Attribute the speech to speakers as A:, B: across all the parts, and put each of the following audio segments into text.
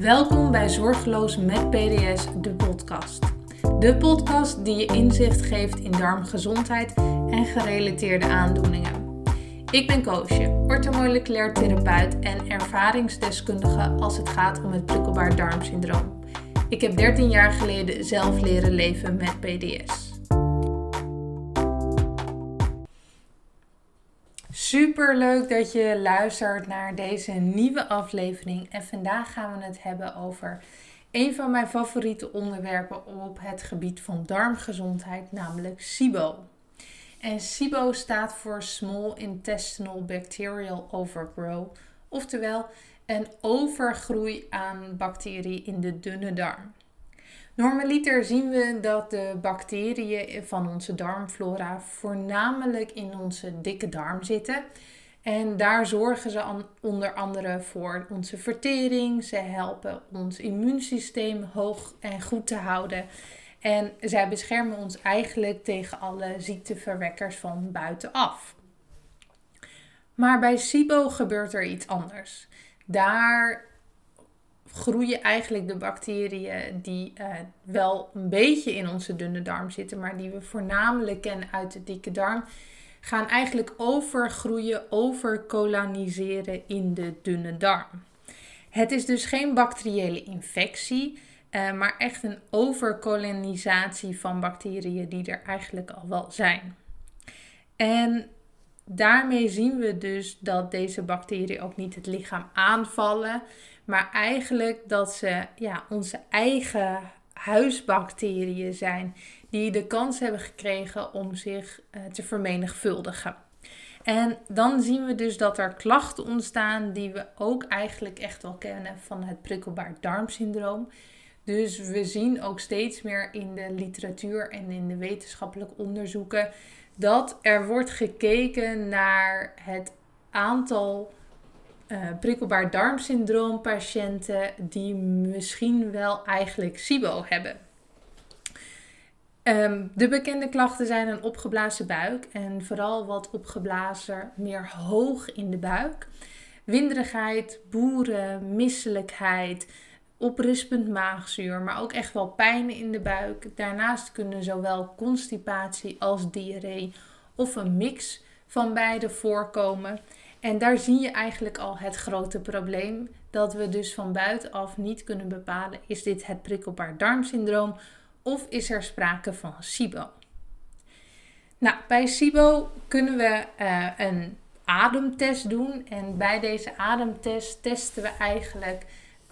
A: Welkom bij Zorgeloos met PDS, de podcast. De podcast die je inzicht geeft in darmgezondheid en gerelateerde aandoeningen. Ik ben Koosje, orthomoleculair therapeut en ervaringsdeskundige als het gaat om het prikkelbaar darmsyndroom. Ik heb 13 jaar geleden zelf leren leven met PDS. Super leuk dat je luistert naar deze nieuwe aflevering. En vandaag gaan we het hebben over een van mijn favoriete onderwerpen op het gebied van darmgezondheid, namelijk SIBO. En SIBO staat voor Small Intestinal Bacterial Overgrowth, oftewel een overgroei aan bacteriën in de dunne darm. Normaliter zien we dat de bacteriën van onze darmflora voornamelijk in onze dikke darm zitten. En daar zorgen ze onder andere voor onze vertering. Ze helpen ons immuunsysteem hoog en goed te houden. En zij beschermen ons eigenlijk tegen alle ziekteverwekkers van buitenaf. Maar bij SIBO gebeurt er iets anders. Daar groeien eigenlijk de bacteriën die uh, wel een beetje in onze dunne darm zitten, maar die we voornamelijk kennen uit de dikke darm, gaan eigenlijk overgroeien, overkoloniseren in de dunne darm. Het is dus geen bacteriële infectie, uh, maar echt een overkolonisatie van bacteriën die er eigenlijk al wel zijn. En daarmee zien we dus dat deze bacteriën ook niet het lichaam aanvallen, maar eigenlijk dat ze ja, onze eigen huisbacteriën zijn die de kans hebben gekregen om zich uh, te vermenigvuldigen. En dan zien we dus dat er klachten ontstaan die we ook eigenlijk echt wel kennen van het prikkelbaar darmsyndroom. Dus we zien ook steeds meer in de literatuur en in de wetenschappelijke onderzoeken dat er wordt gekeken naar het aantal uh, prikkelbaar darmsyndroom patiënten die misschien wel eigenlijk SIBO hebben. Ehm, de bekende klachten zijn een opgeblazen buik en vooral wat opgeblazen, meer hoog in de buik. Winderigheid, boeren, misselijkheid, oprispend maagzuur, maar ook echt wel pijn in de buik. Daarnaast kunnen zowel constipatie als diarree of een mix van beide voorkomen. En daar zie je eigenlijk al het grote probleem. Dat we dus van buitenaf niet kunnen bepalen: is dit het prikkelbaar darmsyndroom of is er sprake van SIBO? Nou, bij SIBO kunnen we uh, een ademtest doen. En bij deze ademtest testen we eigenlijk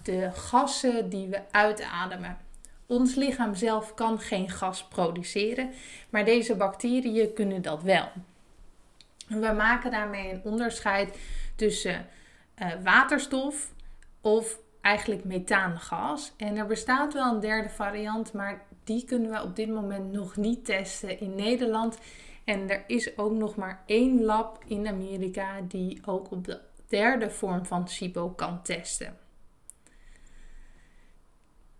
A: de gassen die we uitademen. Ons lichaam zelf kan geen gas produceren, maar deze bacteriën kunnen dat wel. We maken daarmee een onderscheid tussen uh, waterstof of eigenlijk methaangas. En er bestaat wel een derde variant, maar die kunnen we op dit moment nog niet testen in Nederland. En er is ook nog maar één lab in Amerika die ook op de derde vorm van SIBO kan testen.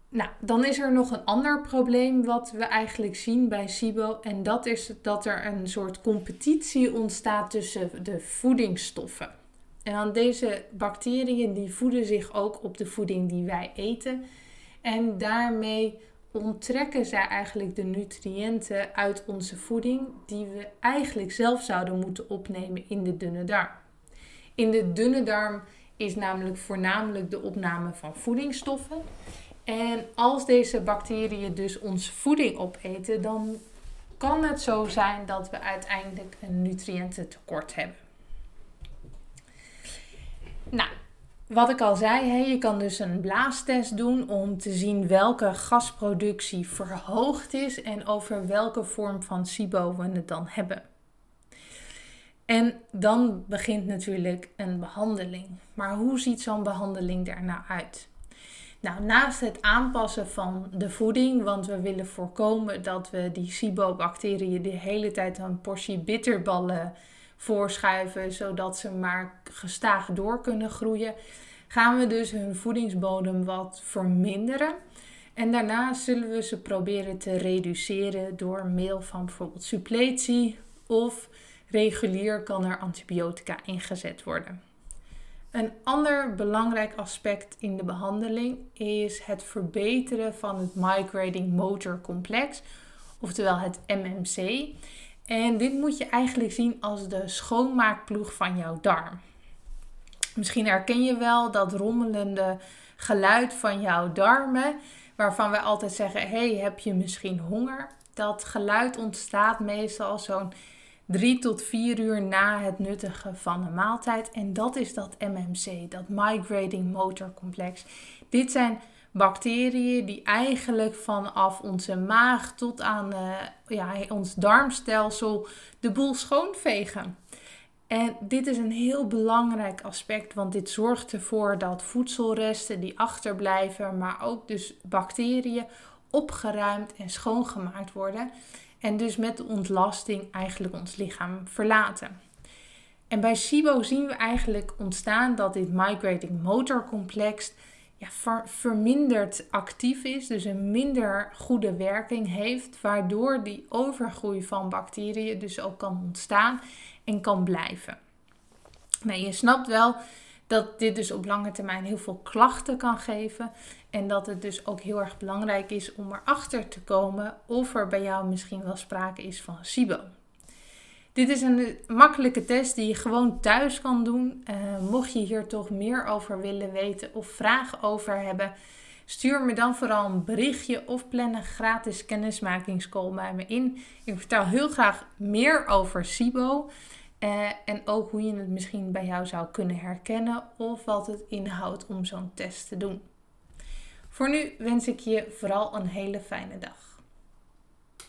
A: Nou, dan is er nog een ander probleem wat we eigenlijk zien bij SIBO. En dat is dat er een soort competitie ontstaat tussen de voedingsstoffen. En dan deze bacteriën die voeden zich ook op de voeding die wij eten. En daarmee onttrekken zij eigenlijk de nutriënten uit onze voeding die we eigenlijk zelf zouden moeten opnemen in de dunne darm. In de dunne darm is namelijk voornamelijk de opname van voedingsstoffen. En als deze bacteriën dus onze voeding opeten, dan kan het zo zijn dat we uiteindelijk een nutriëntentekort hebben. Nou, wat ik al zei, je kan dus een blaastest doen om te zien welke gasproductie verhoogd is en over welke vorm van SIBO we het dan hebben. En dan begint natuurlijk een behandeling. Maar hoe ziet zo'n behandeling daarna uit? Nou, naast het aanpassen van de voeding, want we willen voorkomen dat we die SIBO-bacteriën de hele tijd een portie bitterballen voorschuiven, zodat ze maar gestaag door kunnen groeien, gaan we dus hun voedingsbodem wat verminderen. En daarna zullen we ze proberen te reduceren door middel van bijvoorbeeld suppletie of regulier kan er antibiotica ingezet worden. Een ander belangrijk aspect in de behandeling is het verbeteren van het migrating motor complex, oftewel het MMC. En dit moet je eigenlijk zien als de schoonmaakploeg van jouw darm. Misschien herken je wel dat rommelende geluid van jouw darmen, waarvan we altijd zeggen: hey, heb je misschien honger? Dat geluid ontstaat meestal zo'n drie tot vier uur na het nuttigen van een maaltijd. En dat is dat MMC, dat Migrating Motor Complex. Dit zijn bacteriën die eigenlijk vanaf onze maag tot aan uh, ja, ons darmstelsel de boel schoonvegen. En dit is een heel belangrijk aspect, want dit zorgt ervoor dat voedselresten die achterblijven, maar ook dus bacteriën opgeruimd en schoongemaakt worden. En dus met de ontlasting eigenlijk ons lichaam verlaten. En bij SIBO zien we eigenlijk ontstaan dat dit migrating motor complex ja, verminderd actief is, dus een minder goede werking heeft, waardoor die overgroei van bacteriën dus ook kan ontstaan en kan blijven. Nou, je snapt wel dat dit dus op lange termijn heel veel klachten kan geven. En dat het dus ook heel erg belangrijk is om erachter te komen of er bij jou misschien wel sprake is van SIBO. Dit is een makkelijke test die je gewoon thuis kan doen. Uh, mocht je hier toch meer over willen weten of vragen over hebben, stuur me dan vooral een berichtje of plan een gratis kennismakingscall bij me in. Ik vertel heel graag meer over SIBO. Uh, en ook hoe je het misschien bij jou zou kunnen herkennen of wat het inhoudt om zo'n test te doen. Voor nu wens ik je vooral een hele fijne dag.